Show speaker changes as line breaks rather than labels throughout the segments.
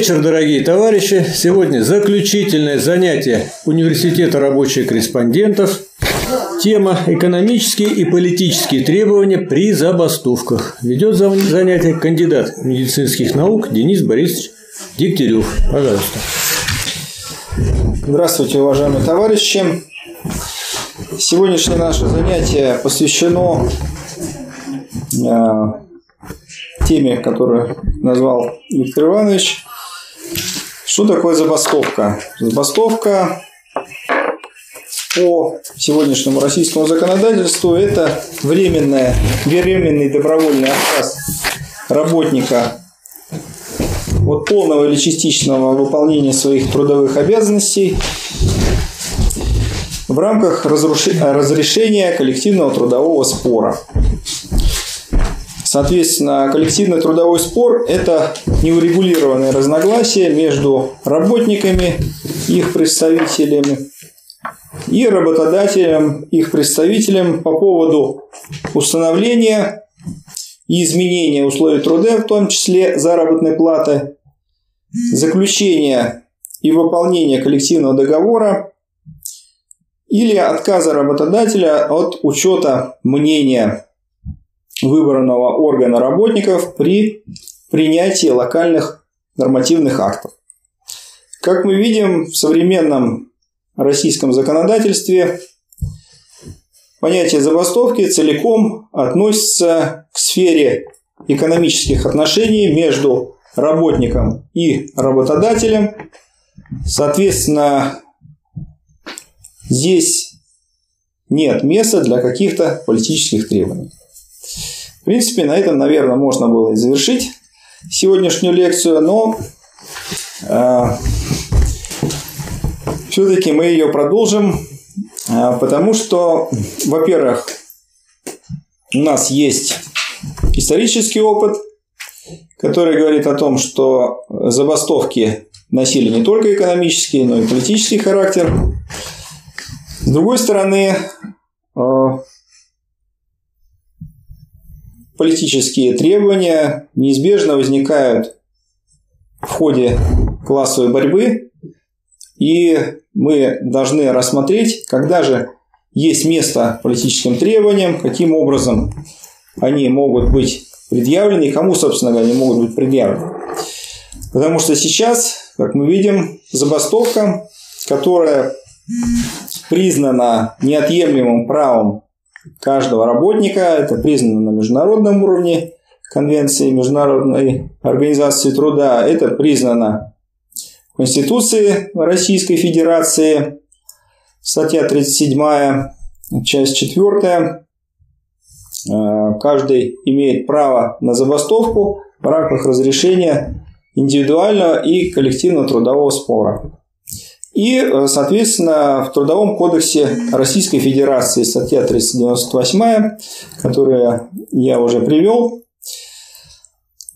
Вечер, дорогие товарищи. Сегодня заключительное занятие Университета рабочих корреспондентов. Тема «Экономические и политические требования при забастовках». Ведет занятие кандидат медицинских наук Денис Борисович Дегтярев. Пожалуйста.
Здравствуйте, уважаемые товарищи. Сегодняшнее наше занятие посвящено э, теме, которую назвал Виктор Иванович. Что такое забастовка? Забастовка по сегодняшнему российскому законодательству это временное, временный добровольный отказ работника от полного или частичного выполнения своих трудовых обязанностей в рамках разрешения коллективного трудового спора. Соответственно, коллективный трудовой спор – это неурегулированное разногласие между работниками, их представителями и работодателем, их представителем по поводу установления и изменения условий труда, в том числе заработной платы, заключения и выполнения коллективного договора или отказа работодателя от учета мнения выбранного органа работников при принятии локальных нормативных актов. Как мы видим, в современном российском законодательстве понятие забастовки целиком относится к сфере экономических отношений между работником и работодателем. Соответственно, здесь нет места для каких-то политических требований. В принципе, на этом, наверное, можно было и завершить сегодняшнюю лекцию, но э, все-таки мы ее продолжим, э, потому что, во-первых, у нас есть исторический опыт, который говорит о том, что забастовки носили не только экономический, но и политический характер. С другой стороны, э, политические требования неизбежно возникают в ходе классовой борьбы, и мы должны рассмотреть, когда же есть место политическим требованиям, каким образом они могут быть предъявлены и кому, собственно говоря, они могут быть предъявлены. Потому что сейчас, как мы видим, забастовка, которая признана неотъемлемым правом каждого работника. Это признано на международном уровне Конвенции Международной организации труда. Это признано в Конституции Российской Федерации. Статья 37, часть 4. Э, каждый имеет право на забастовку в рамках разрешения индивидуального и коллективного трудового спора. И, э, соответственно, в Трудовом кодексе Российской Федерации статья 398, которую я уже привел,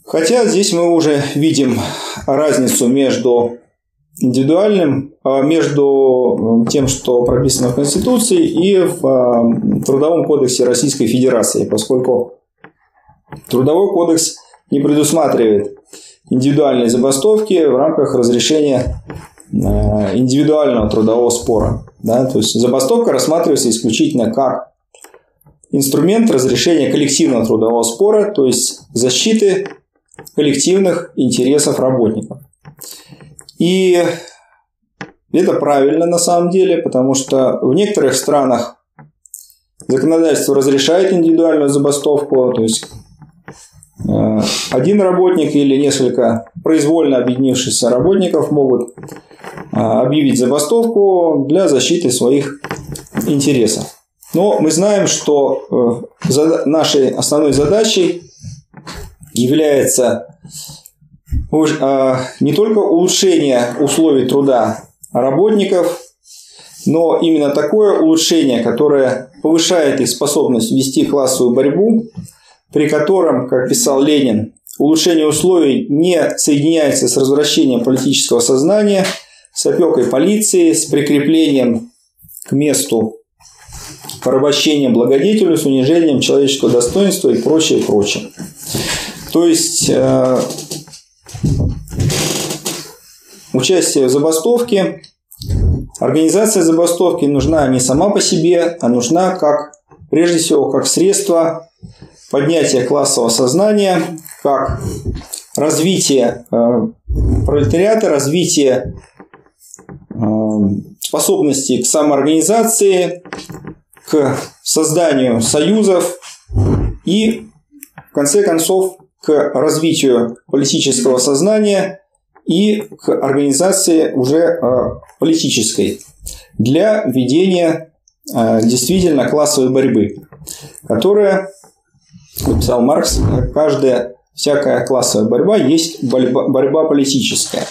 хотя здесь мы уже видим разницу между индивидуальным, а, между тем, что прописано в Конституции и в а, Трудовом кодексе Российской Федерации, поскольку Трудовой кодекс не предусматривает индивидуальные забастовки в рамках разрешения индивидуального трудового спора. Да? То есть забастовка рассматривается исключительно как инструмент разрешения коллективного трудового спора, то есть защиты коллективных интересов работников. И это правильно на самом деле, потому что в некоторых странах законодательство разрешает индивидуальную забастовку, то есть э, один работник или несколько произвольно объединившихся работников могут а, объявить забастовку для защиты своих интересов. Но мы знаем, что э, нашей основной задачей является не только улучшение условий труда работников, но именно такое улучшение, которое повышает их способность вести классовую борьбу, при котором, как писал Ленин, улучшение условий не соединяется с развращением политического сознания – с опекой полиции, с прикреплением к месту порабощения благодетелю, с унижением человеческого достоинства и прочее, прочее. То есть, э, участие в забастовке. Организация забастовки нужна не сама по себе, а нужна как, прежде всего, как средство поднятия классового сознания, как развитие э, пролетариата, развитие э, способности к самоорганизации, к созданию союзов и, в конце концов, к развитию политического сознания и к организации уже э, политической для ведения действительно классовой борьбы, которая, писал Маркс, каждая всякая классовая борьба есть борьба, борьба политическая.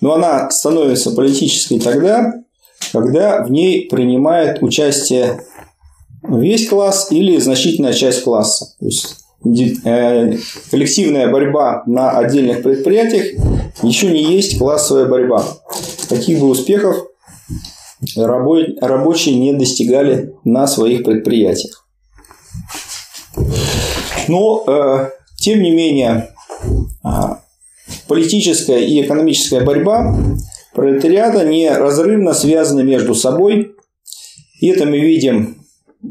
Но она становится политической тогда, когда в ней принимает участие весь класс или значительная часть класса. То есть Э, коллективная борьба на отдельных предприятиях еще не есть классовая борьба. Таких бы успехов рабочие не достигали на своих предприятиях. Но, э, тем не менее, а, политическая и экономическая борьба пролетариата неразрывно связаны между собой. И это мы видим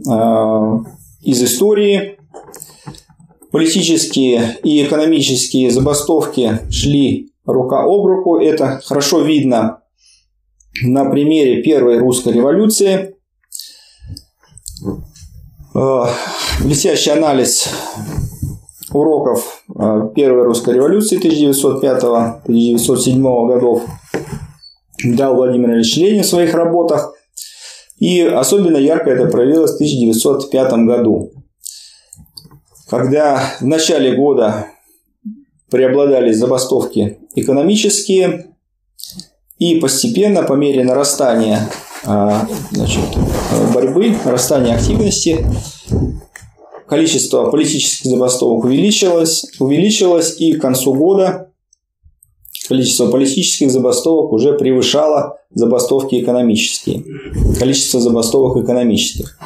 а, из истории политические и экономические забастовки шли рука об руку. Это хорошо видно на примере Первой русской революции. Э, блестящий анализ уроков э, Первой русской революции 1905-1907 годов дал Владимир Ильич Ленин в своих работах. И особенно ярко это проявилось в 1905 году когда в начале года преобладали забастовки экономические, и постепенно, по мере нарастания а, значит, борьбы, нарастания активности, количество политических забастовок увеличилось, увеличилось, и к концу года количество политических забастовок уже превышало забастовки экономические, количество забастовок экономических.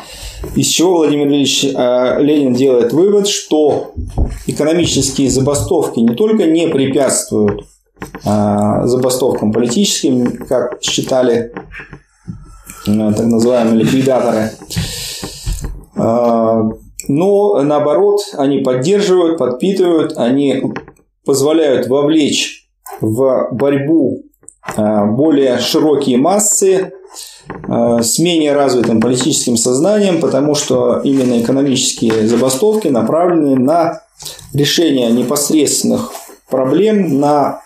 Из чего Владимир Ильич э, Ленин делает вывод, что экономические забастовки не только не препятствуют э, забастовкам политическим, как считали э, так называемые ликвидаторы, но наоборот, они поддерживают, подпитывают, они позволяют вовлечь в борьбу более широкие массы, Э, с менее развитым политическим сознанием, потому что именно экономические забастовки направлены на решение непосредственных проблем, на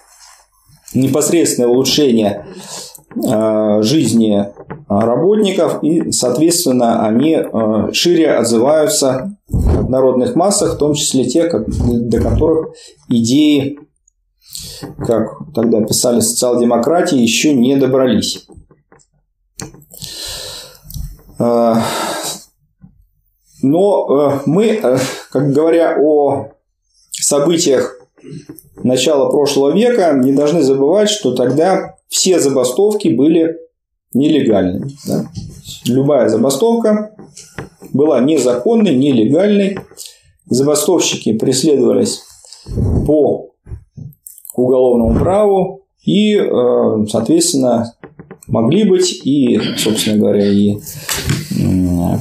непосредственное улучшение жизни работников, и, соответственно, они э, шире отзываются в народных массах, в том числе те, до которых идеи, как тогда писали социал-демократии, еще не добрались. Э, но э, мы, э, как говоря о событиях начала прошлого века, не должны забывать, что тогда все забастовки были нелегальными. Да? Любая забастовка была незаконной, нелегальной. Забастовщики преследовались по уголовному праву и, соответственно, могли быть и, собственно говоря, и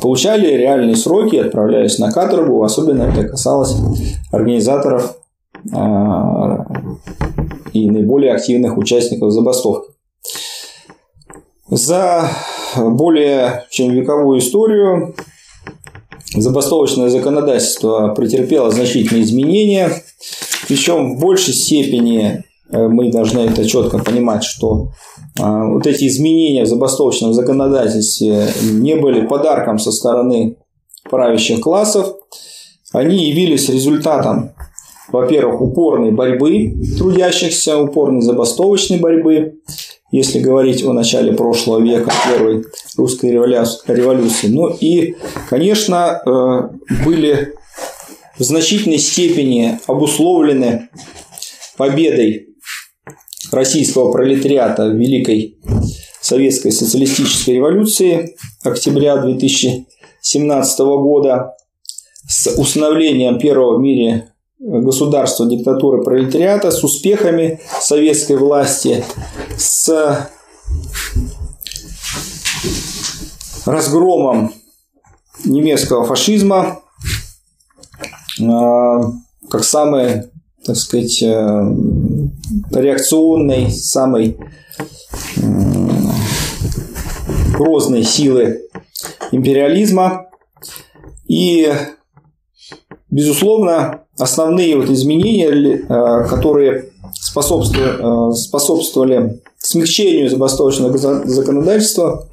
получали реальные сроки, отправлялись на каторгу, особенно это касалось организаторов и наиболее активных участников забастовки. За более чем вековую историю забастовочное законодательство претерпело значительные изменения, причем в большей степени э, мы должны это четко понимать, что а, вот эти изменения в забастовочном законодательстве не были подарком со стороны правящих классов. Они явились результатом, во-первых, упорной борьбы трудящихся, упорной забастовочной борьбы, если говорить о начале прошлого века, первой русской революции. Ну и, конечно, э, были в значительной степени обусловлены победой российского пролетариата в Великой Советской социалистической революции октября 2017 года с установлением первого в мире государства диктатуры пролетариата, с успехами советской власти, с разгромом немецкого фашизма, а, как самой, так сказать, э, реакционной, самой грозной силы империализма. И, безусловно, основные вот изменения, э, которые способствовали, э, способствовали смягчению забастовочного законодательства,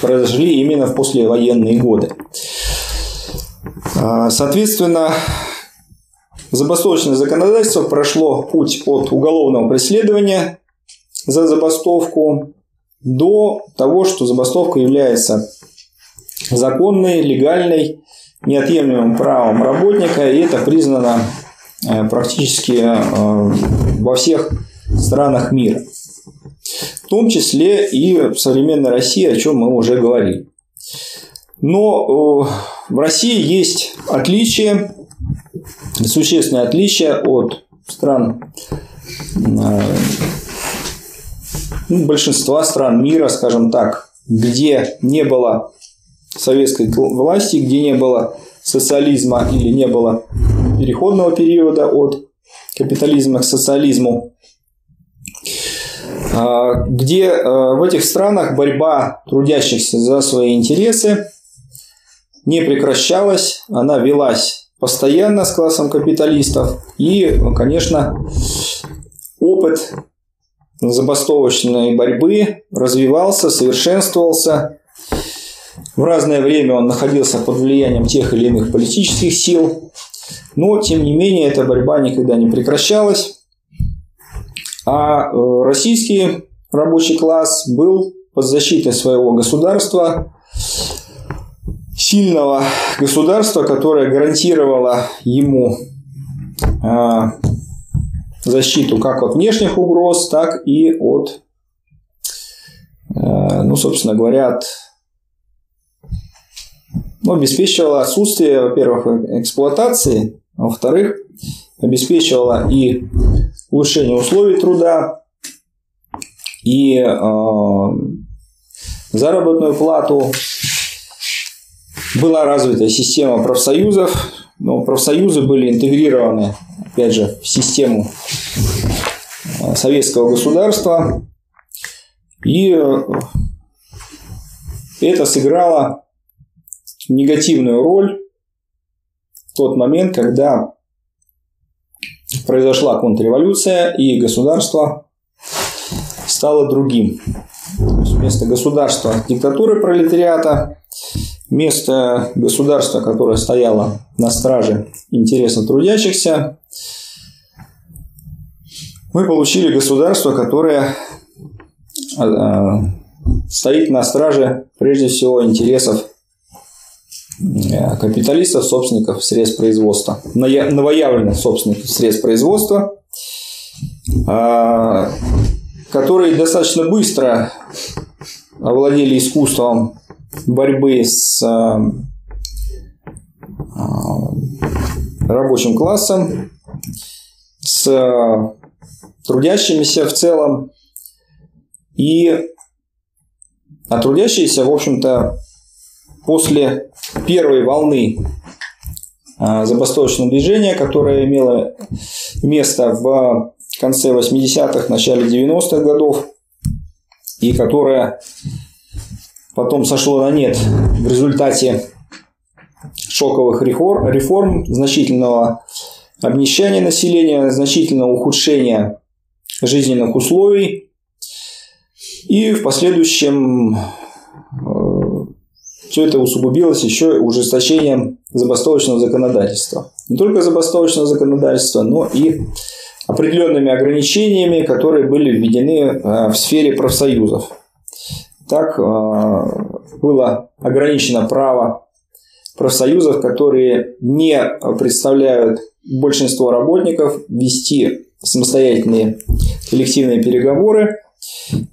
произошли именно в послевоенные годы. А, соответственно, забастовочное законодательство прошло путь от уголовного преследования за забастовку до того, что забастовка является законной, легальной, неотъемлемым правом работника, и это признано э, практически э, во всех странах мира. В том числе и в современной России, о чем мы уже говорили. Но э, в России есть отличие, существенное отличие от стран ну, большинства стран мира, скажем так, где не было советской власти, где не было социализма или не было переходного периода от капитализма к социализму, а, где а, в этих странах борьба трудящихся за свои интересы не прекращалась, она велась постоянно с классом капиталистов. И, конечно, опыт забастовочной борьбы развивался, совершенствовался. В разное время он находился под влиянием тех или иных политических сил, но, тем не менее, эта борьба никогда не прекращалась. А э, российский рабочий класс был под защитой своего государства, сильного государства, которое гарантировало ему э, защиту как от внешних угроз, так и от, э, ну, собственно говоря, от ну, обеспечивала отсутствие, во-первых, эксплуатации, а во-вторых, обеспечивала и улучшение условий труда, и э, заработную плату. Была развита система профсоюзов, но профсоюзы были интегрированы опять же, в систему э, советского государства. И это сыграло негативную роль в тот момент, когда произошла контрреволюция и государство стало другим. вместо государства диктатуры пролетариата Место государства, которое стояло на страже интересов трудящихся, мы получили государство, которое а, стоит на страже прежде всего интересов э, капиталистов, собственников средств производства, новоявленных собственников средств производства, а, которые достаточно быстро овладели искусством борьбы с э, рабочим классом, с трудящимися в целом. И а трудящиеся, в общем-то, после первой волны э, забастовочного движения, которое имело место в конце 80-х, начале 90-х годов, и которое потом сошло на нет в результате шоковых реформ, реформ значительного обнищания населения, значительного ухудшения жизненных условий. И в последующем э, все это усугубилось еще ужесточением забастовочного законодательства. Не только забастовочного законодательства, но и определенными ограничениями, которые были введены э, в сфере профсоюзов. Так э, было ограничено право профсоюзов, которые не представляют большинство работников, вести самостоятельные коллективные переговоры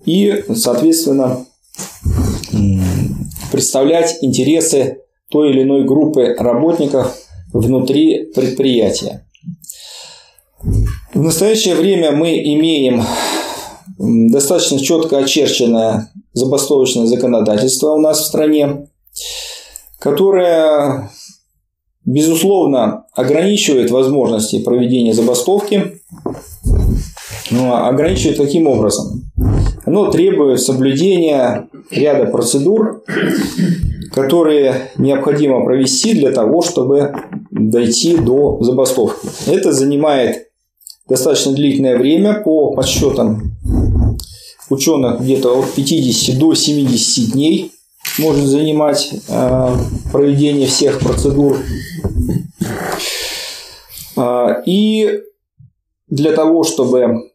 и, соответственно, представлять интересы той или иной группы работников внутри предприятия. В настоящее время мы имеем достаточно четко очерченное забастовочное законодательство у нас в стране, которое, безусловно, ограничивает возможности проведения забастовки, но ограничивает каким образом? Оно требует соблюдения ряда процедур, которые необходимо провести для того, чтобы дойти до забастовки. Это занимает достаточно длительное время по подсчетам ученых где-то от 50 до 70 дней может занимать э, проведение всех процедур. Э, и для того, чтобы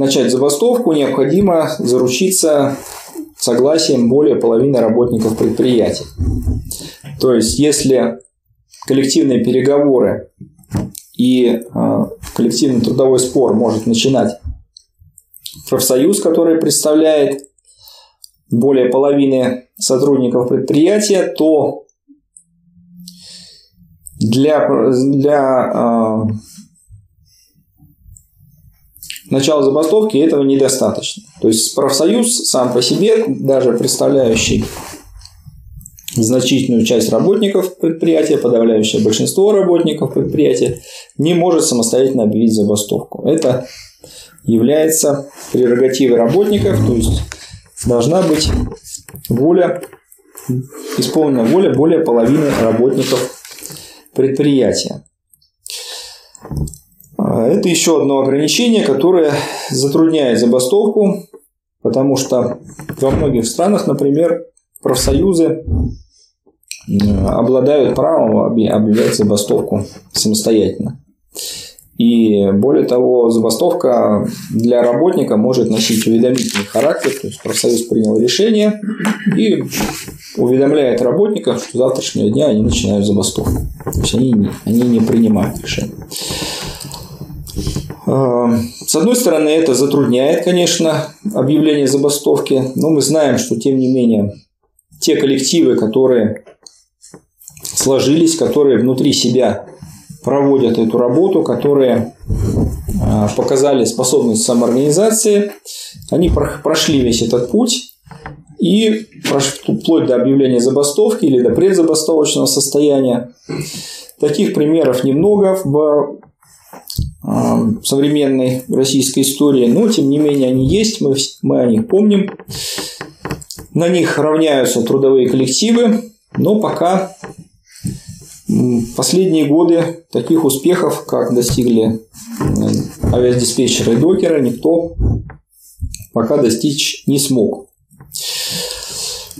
начать забастовку, необходимо заручиться согласием более половины работников предприятия. То есть, если коллективные переговоры и э, коллективный трудовой спор может начинать профсоюз, который представляет более половины сотрудников предприятия, то для, для э, начала забастовки этого недостаточно. То есть профсоюз сам по себе, даже представляющий значительную часть работников предприятия, подавляющее большинство работников предприятия, не может самостоятельно объявить забастовку. Это является прерогативой работников, то есть должна быть воля, исполнена воля более половины работников предприятия. А, это еще одно ограничение, которое затрудняет забастовку, потому что во многих странах, например, профсоюзы обладают правом объявлять забастовку самостоятельно. И более того, забастовка для работника может носить уведомительный характер, то есть профсоюз принял решение и уведомляет работников, что с завтрашнего дня они начинают забастовку. То есть они, они не принимают решение. А, с одной стороны, это затрудняет, конечно, объявление забастовки, но мы знаем, что, тем не менее, те коллективы, которые сложились, которые внутри себя проводят эту работу, которые а, показали способность самоорганизации. Они прошли весь этот путь и вплоть до объявления забастовки или до предзабастовочного состояния. Таких примеров немного в современной российской истории, но тем не менее они есть, мы, мы о них помним. На них равняются трудовые коллективы, но пока Последние годы таких успехов, как достигли авиадиспетчеры и докеры, никто пока достичь не смог.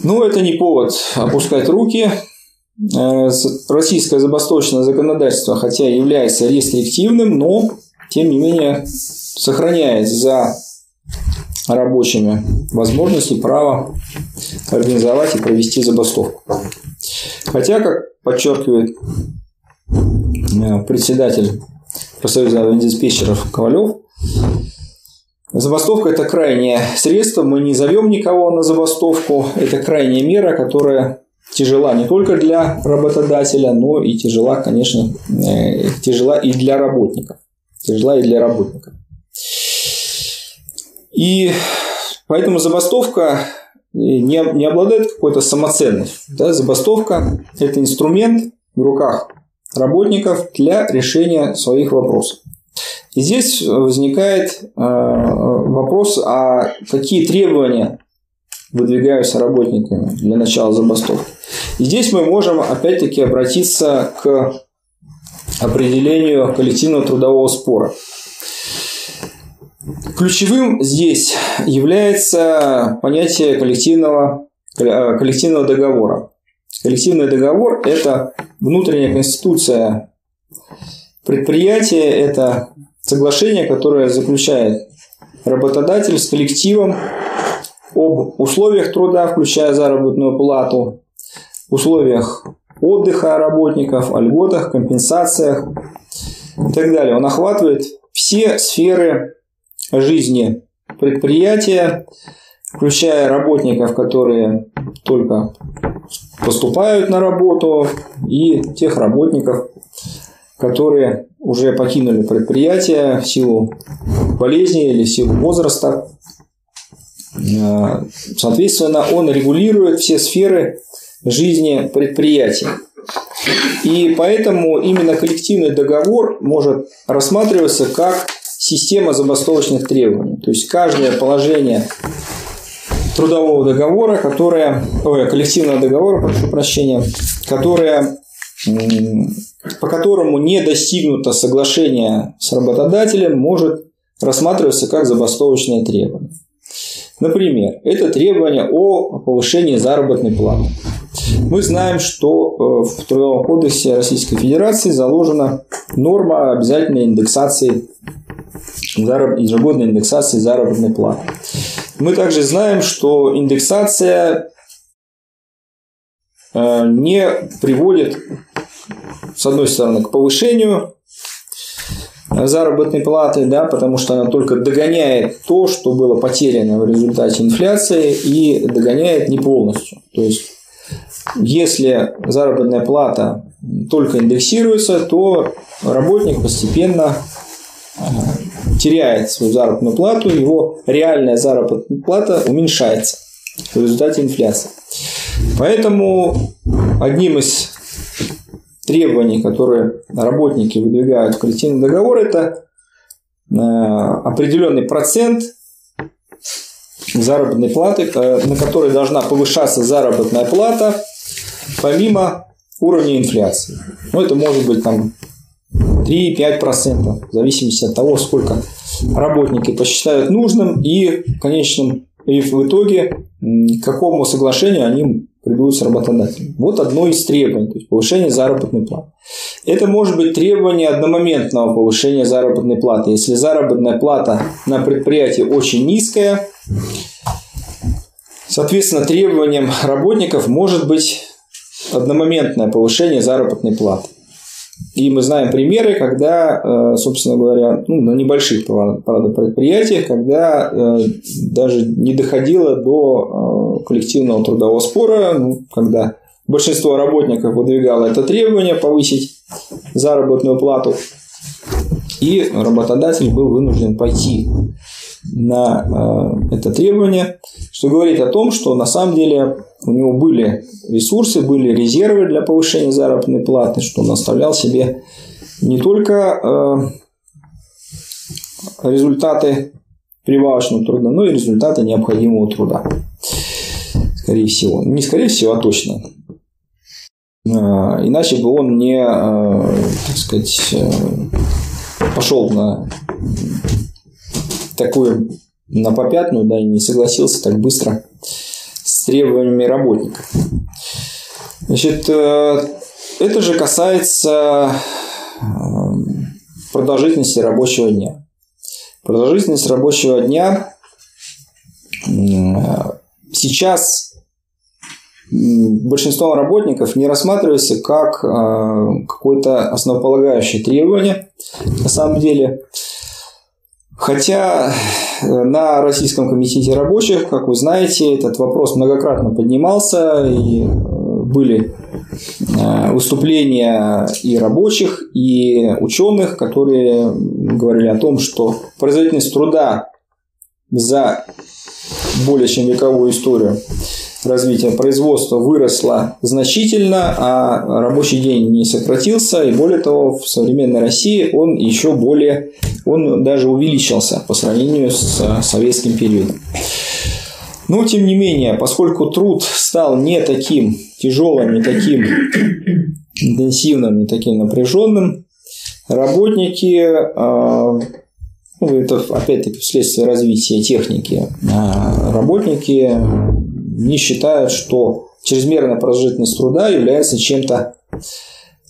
Но это не повод опускать руки. Э, российское забастовочное законодательство, хотя и является рестриктивным, но тем не менее сохраняет за рабочими возможности право организовать и провести забастовку. Хотя, как подчеркивает э, председатель профсоюза диспетчеров Ковалев, Забастовка – это крайнее средство, мы не зовем никого на забастовку, это крайняя мера, которая тяжела не только для работодателя, но и тяжела, конечно, э, тяжела и для работников. Тяжела и для работников. И поэтому забастовка не, не обладает какой-то самоценностью. Да? Забастовка – это инструмент в руках работников для решения своих вопросов. И здесь возникает э, вопрос, а какие требования выдвигаются работниками для начала забастовки. Здесь мы можем опять-таки обратиться к определению коллективного трудового спора. Ключевым здесь является понятие коллективного, э, коллективного договора. Коллективный договор – это внутренняя конституция предприятия, это соглашение, которое заключает работодатель с коллективом об условиях труда, включая заработную плату, условиях отдыха работников, о льготах, компенсациях и так далее. Он охватывает все сферы жизни предприятия, включая работников, которые только поступают на работу, и тех работников, которые уже покинули предприятие в силу болезни или в силу возраста. Э, соответственно, он регулирует все сферы жизни предприятия. И поэтому именно коллективный договор может рассматриваться как система забастовочных требований. То есть каждое положение трудового договора, которое, ой, коллективного договора, прошу прощения, которое, по которому не достигнуто соглашение с работодателем, может рассматриваться как забастовочное требование. Например, это требование о повышении заработной платы. Мы знаем, что э, в Трудовом кодексе Российской Федерации заложена норма обязательной индексации ежегодной индексации заработной платы. Мы также знаем, что индексация э, не приводит, с одной стороны, к повышению заработной платы, да, потому что она только догоняет то, что было потеряно в результате инфляции и догоняет не полностью. То есть, если заработная плата только индексируется, то работник постепенно э, теряет свою заработную плату, его реальная заработная плата уменьшается в результате инфляции. Поэтому одним из требований, которые работники выдвигают в коллективный договор, это э, определенный процент заработной платы, э, на который должна повышаться заработная плата помимо уровня инфляции. Ну, это может быть там 3-5%, в зависимости от того, сколько работники посчитают нужным и в конечном и в итоге к какому соглашению они придут с работодателем. Вот одно из требований, то есть повышение заработной платы. Это может быть требование одномоментного повышения заработной платы. Если заработная плата на предприятии очень низкая, соответственно, требованием работников может быть одномоментное повышение заработной платы. И мы знаем примеры, когда, э, собственно говоря, ну, на небольших, правда, предприятиях, когда э, даже не доходило до э, коллективного трудового спора, ну, когда большинство работников выдвигало это требование повысить заработную плату, и работодатель был вынужден пойти на это требование, что говорит о том, что на самом деле у него были ресурсы, были резервы для повышения заработной платы, что он оставлял себе не только э, результаты прибавочного труда, но и результаты необходимого труда. Скорее всего. Не скорее всего, а точно. Э, иначе бы он не, э, так сказать, пошел на такую на попятную, да, и не согласился так быстро с требованиями работников. Значит, э, это же касается э, продолжительности рабочего дня. Продолжительность рабочего дня э, сейчас большинством работников не рассматривается как какое-то основополагающее требование. На самом деле, Хотя э, на Российском комитете рабочих, как вы знаете, этот вопрос многократно поднимался, и э, были э, выступления и рабочих, и ученых, которые говорили о том, что производительность труда за более чем вековую историю развития производства выросла значительно, а рабочий день не сократился, и более того, в современной России он еще более, он даже увеличился по сравнению с советским периодом. Но, тем не менее, поскольку труд стал не таким тяжелым, не таким интенсивным, не таким напряженным, работники, а, ну, это опять-таки вследствие развития техники, а, работники не считают, что чрезмерная продолжительность труда является чем-то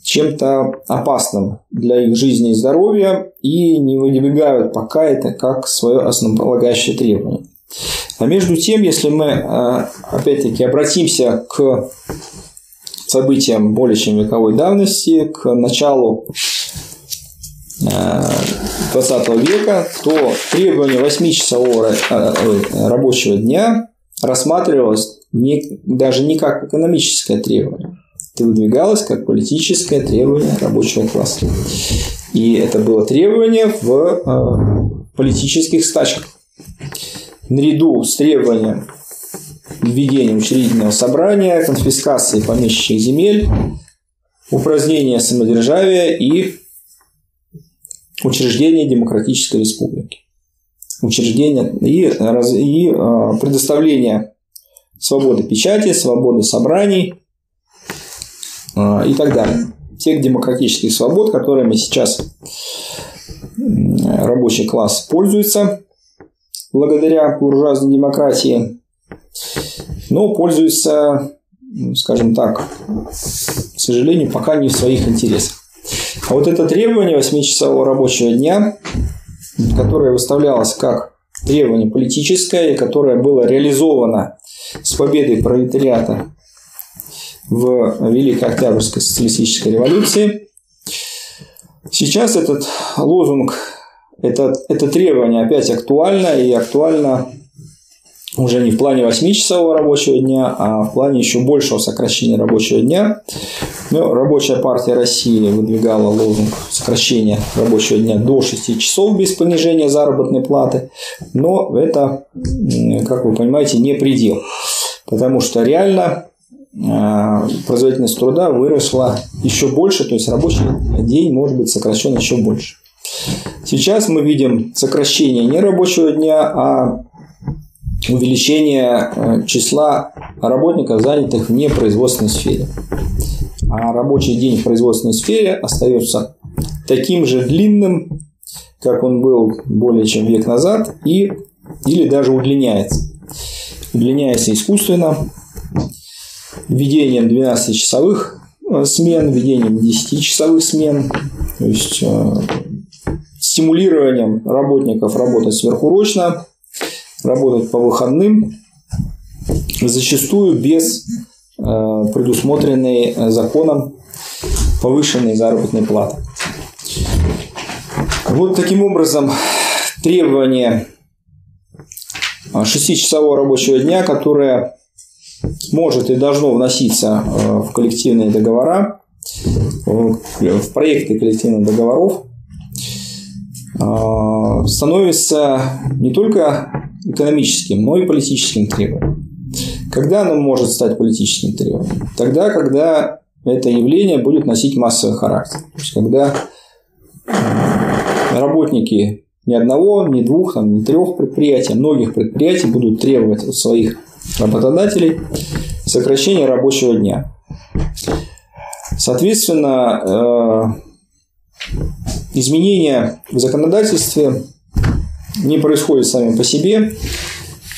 чем-то опасным для их жизни и здоровья и не выдвигают пока это как свое основополагающее требование. А между тем, если мы э, опять-таки обратимся к событиям более чем вековой давности, к началу 20 э, века, то требование 8-часового э, рабочего дня рассматривалось не, даже не как экономическое требование, Это выдвигалось как политическое требование рабочего класса. И это было требование в э, политических стачках. Наряду с требованием введения учредительного собрания, конфискации помещичьих земель, упразднения самодержавия и учреждения демократической республики. Учреждение и, и э, предоставление свободы печати, свободы собраний э, и так далее. Тех демократических свобод, которыми сейчас рабочий класс пользуется благодаря буржуазной демократии, но пользуется, скажем так, к сожалению, пока не в своих интересах. А вот это требование 8-часового рабочего дня, которое выставлялось как требование политическое, и которое было реализовано с победой пролетариата в Великой Октябрьской социалистической революции. Сейчас этот лозунг, это, это требование опять актуально и актуально уже не в плане 8-часового рабочего дня, а в плане еще большего сокращения рабочего дня. Но рабочая партия России выдвигала лозунг сокращения рабочего дня до 6 часов без понижения заработной платы. Но это, как вы понимаете, не предел. Потому что реально а, производительность труда выросла еще больше, то есть рабочий день может быть сокращен еще больше. Сейчас мы видим сокращение не рабочего дня, а увеличение э, числа работников, занятых в непроизводственной сфере. А рабочий день в производственной сфере остается таким же длинным, как он был более чем век назад, и, или даже удлиняется. Удлиняется искусственно, введением 12-часовых э, смен, введением 10-часовых смен, то есть э, стимулированием работников работать сверхурочно, работать по выходным, зачастую без предусмотренной законом повышенной заработной платы. Вот таким образом требование 6-часового рабочего дня, которое может и должно вноситься э, в коллективные договора, в проекты коллективных договоров, э, становится не только экономическим, но и политическим требованием. Когда оно может стать политическим требованием? Тогда, когда это явление будет носить массовый характер. То есть, когда работники ни одного, ни двух, там, ни трех предприятий, многих предприятий будут требовать от своих работодателей сокращения рабочего дня. Соответственно, э, изменения в законодательстве не происходят сами по себе,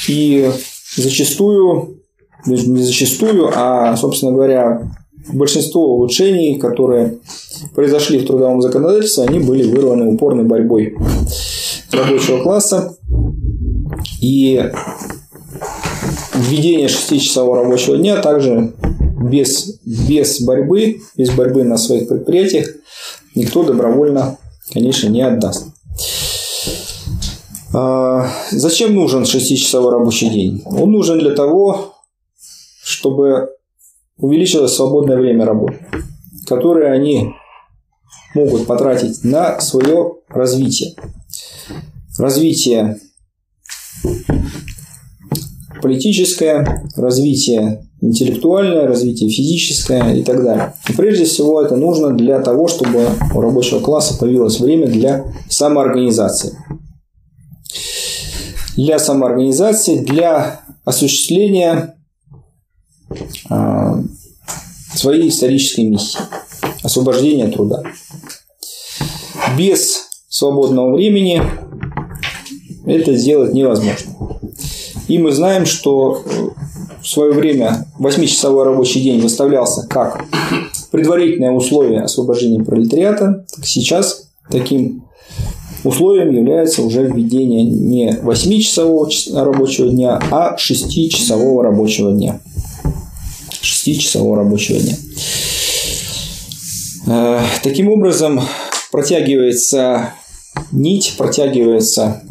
и зачастую, не зачастую, а, собственно говоря, большинство улучшений, которые произошли в трудовом законодательстве, они были вырваны упорной борьбой рабочего класса. И введение 6-часового рабочего дня также без, без борьбы, без борьбы на своих предприятиях никто добровольно, конечно, не отдаст. А, зачем нужен 6-часовой рабочий день? Он нужен для того, чтобы увеличилось свободное время работы, которое они могут потратить на свое развитие. Развитие политическое, развитие интеллектуальное, развитие физическое и так далее. И прежде всего это нужно для того, чтобы у рабочего класса появилось время для самоорганизации для самоорганизации, для осуществления своей исторической миссии – освобождения труда. Без свободного времени это сделать невозможно. И мы знаем, что в свое время 8-часовой рабочий день выставлялся как предварительное условие освобождения пролетариата. Сейчас таким Условием является уже введение не 8-часового рабочего дня, а 6-часового рабочего дня. 6-часового рабочего дня. Э, таким образом, протягивается нить, протягивается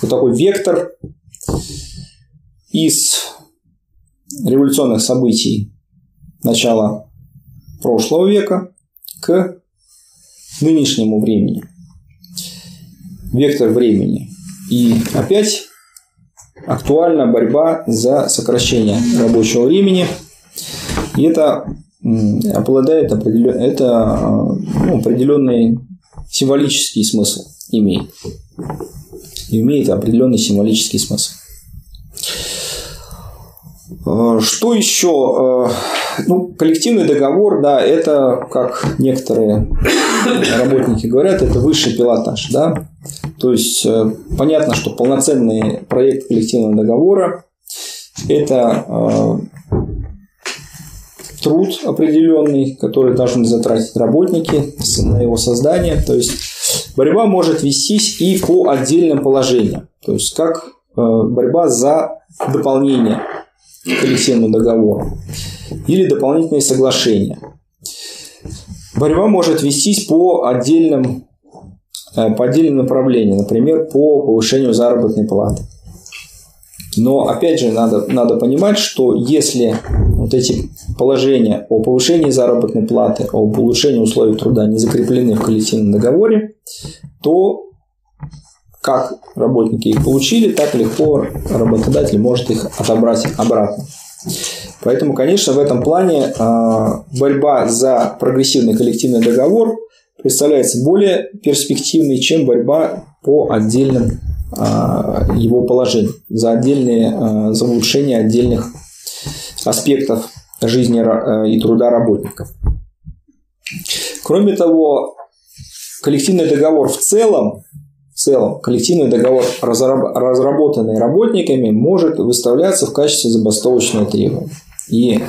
такой вектор из революционных событий начала прошлого века к нынешнему времени. Вектор времени. И опять актуальна борьба за сокращение рабочего времени. И это обладает определен... это, ну, определенный символический смысл имеет. И имеет определенный символический смысл. Э, что еще? Э, ну, коллективный договор, да, это, как некоторые работники говорят, это высший пилотаж, да. То есть э, понятно, что полноценный проект коллективного договора это труд определенный, который должны затратить работники на его создание. То есть борьба может вестись и по отдельным положениям. То есть как борьба за дополнение коллективному договору или дополнительные соглашения. Борьба может вестись по отдельным, э, по отдельным направлениям, например, по повышению заработной платы. Но опять же надо, надо понимать, что если вот эти положения о повышении заработной платы, о улучшении условий труда не закреплены в коллективном договоре, то как работники их получили, так легко работодатель может их отобрать обратно. Поэтому, конечно, в этом плане а, борьба за прогрессивный коллективный договор представляется более перспективной, чем борьба по отдельным а, его положениям, за отдельные, а, за улучшение отдельных аспектов жизни и труда работников. Кроме того, коллективный договор в целом в целом коллективный договор, разработанный работниками, может выставляться в качестве забастовочного требования. И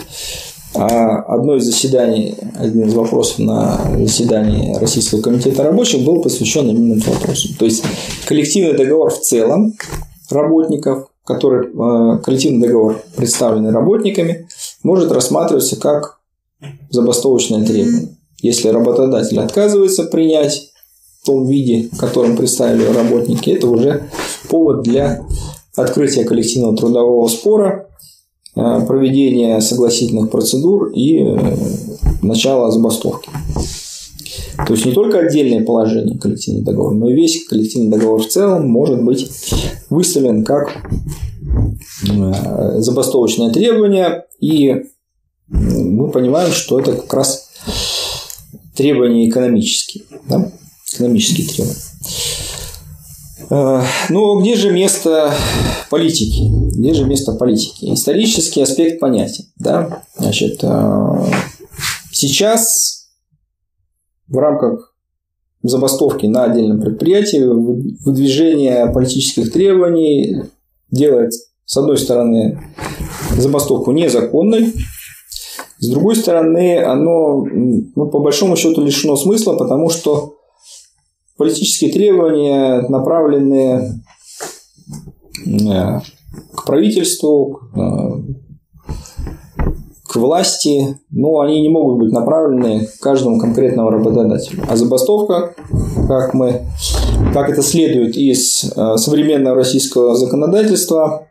а, одно из заседаний, один из вопросов на заседании Российского комитета рабочих был посвящен именно этому вопросу. То есть коллективный договор в целом работников, который а, коллективный договор, представленный работниками, может рассматриваться как забастовочное требование. Если работодатель отказывается принять в том виде, в котором представили работники, это уже повод для открытия коллективного трудового спора, э, проведения согласительных процедур и э, начала забастовки. То есть не только отдельное положение коллективного договора, но и весь коллективный договор в целом может быть выставлен как забастовочное требование, и мы понимаем, что это как раз требования экономические. Да? экономические требования. Э, ну, где же место политики? Где же место политики? Исторический аспект понятен. Да? Значит, э, сейчас в рамках забастовки на отдельном предприятии выдвижение политических требований делает, с одной стороны, забастовку незаконной, с другой стороны, оно ну, по большому счету лишено смысла, потому что политические требования, направленные э, к правительству, э, к власти, но они не могут быть направлены к каждому конкретному работодателю. А забастовка, как, мы, как это следует из э, современного российского законодательства,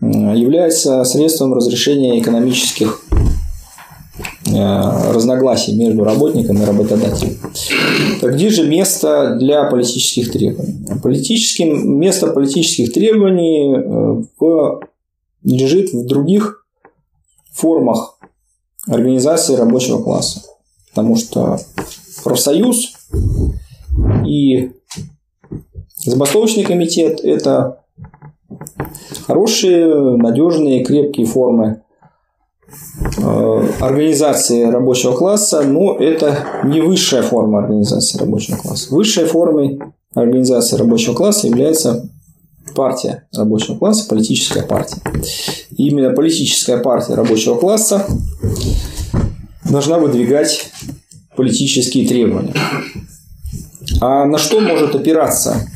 является средством разрешения экономических Э, разногласий между работником и работодателем. Так где же место для политических требований? Политическим, место политических требований э, в, лежит в других формах организации рабочего класса. Потому что профсоюз и забастовочный комитет – это хорошие, надежные, крепкие формы Э, организации рабочего класса, но это не высшая форма организации рабочего класса. Высшей формой организации рабочего класса является партия рабочего класса, политическая партия. И именно политическая партия рабочего класса должна выдвигать политические требования. А на что может опираться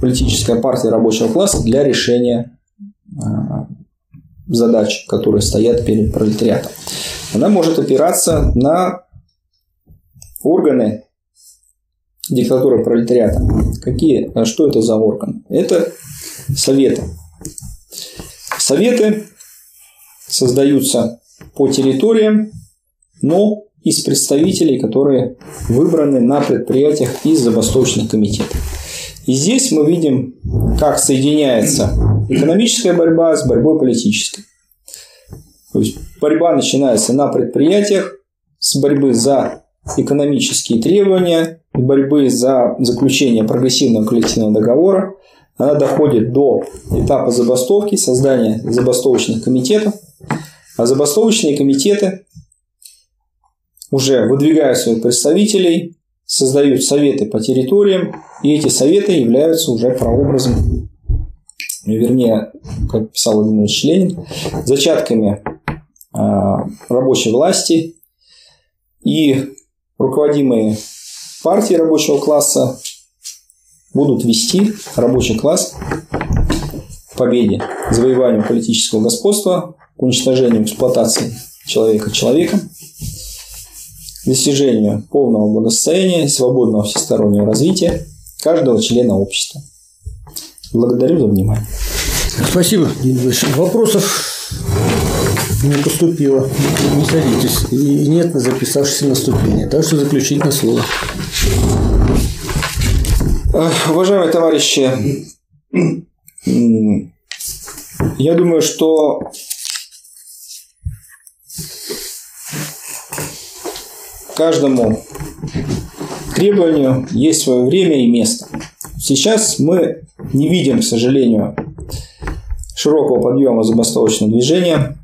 политическая партия рабочего класса для решения э, задач, которые стоят перед пролетариатом. Она может опираться на органы диктатуры пролетариата. Какие, а что это за орган? Это советы. Советы создаются по территориям, но из представителей, которые выбраны на предприятиях из забастовочных комитетов. И здесь мы видим, как соединяется экономическая борьба с борьбой политической. То есть борьба начинается на предприятиях с борьбы за экономические требования, борьбы за заключение прогрессивного коллективного договора. Она доходит до этапа забастовки, создания забастовочных комитетов. А забастовочные комитеты уже выдвигают своих представителей, создают советы по территориям, и эти советы являются уже прообразом, вернее, как писал Владимир Ильич Ленин, зачатками а, рабочей власти и руководимые партии рабочего класса будут вести рабочий класс к победе, завоеванию политического господства, к уничтожению эксплуатации человека человеком, достижению полного благосостояния и свободного всестороннего развития каждого члена общества. Благодарю за внимание.
Спасибо, Вопросов не поступило. Не садитесь. И нет записавшихся на ступени. Так что заключительное слово.
Уважаемые товарищи, я думаю, что каждому требованию есть свое время и место. Сейчас мы не видим, к сожалению, широкого подъема забастовочного движения.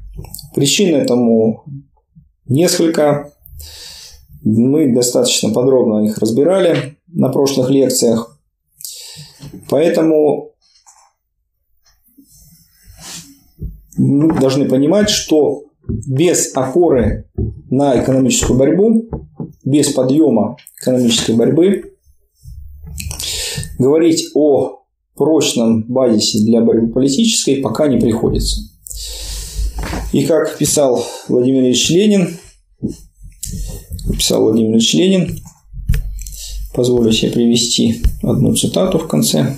Причин этому несколько. Мы достаточно подробно их разбирали на прошлых лекциях. Поэтому мы должны понимать, что без опоры на экономическую борьбу, без подъема экономической борьбы, говорить о прочном базисе для борьбы политической пока не приходится. И как писал Владимир Ильич Ленин, писал Владимир Ильич Ленин, позволю себе привести одну цитату в конце.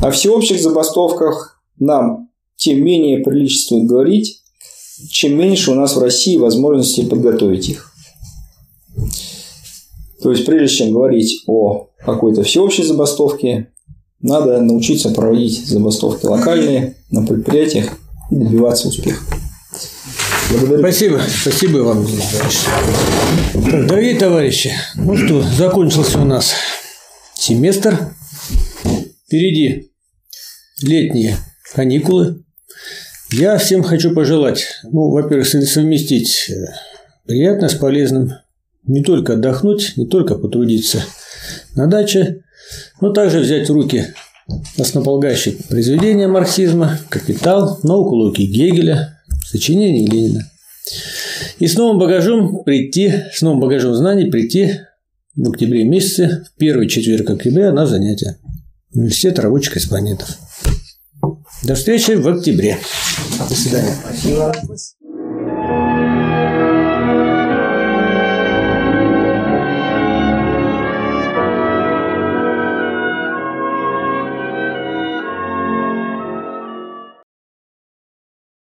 О всеобщих забастовках нам тем менее приличествует говорить, чем меньше у нас в России возможностей подготовить их. То есть, прежде чем говорить о какой-то всеобщей забастовке, надо научиться проводить забастовки локальные на предприятиях и добиваться успеха.
Благодарю. Спасибо. Спасибо вам, товарищи. Дорогие товарищи, ну что, закончился у нас семестр. Впереди летние каникулы. Я всем хочу пожелать, ну, во-первых, совместить э, приятное с полезным, не только отдохнуть, не только потрудиться на даче, но также взять в руки основополагающие произведения марксизма, «Капитал», «Науку Луки Гегеля», сочинение Ленина. И с новым багажом прийти, с новым багажом знаний прийти в октябре месяце, в первый четверг октября на занятия. Университет рабочих корреспондентов. До встречи в октябре. До свидания. Спасибо.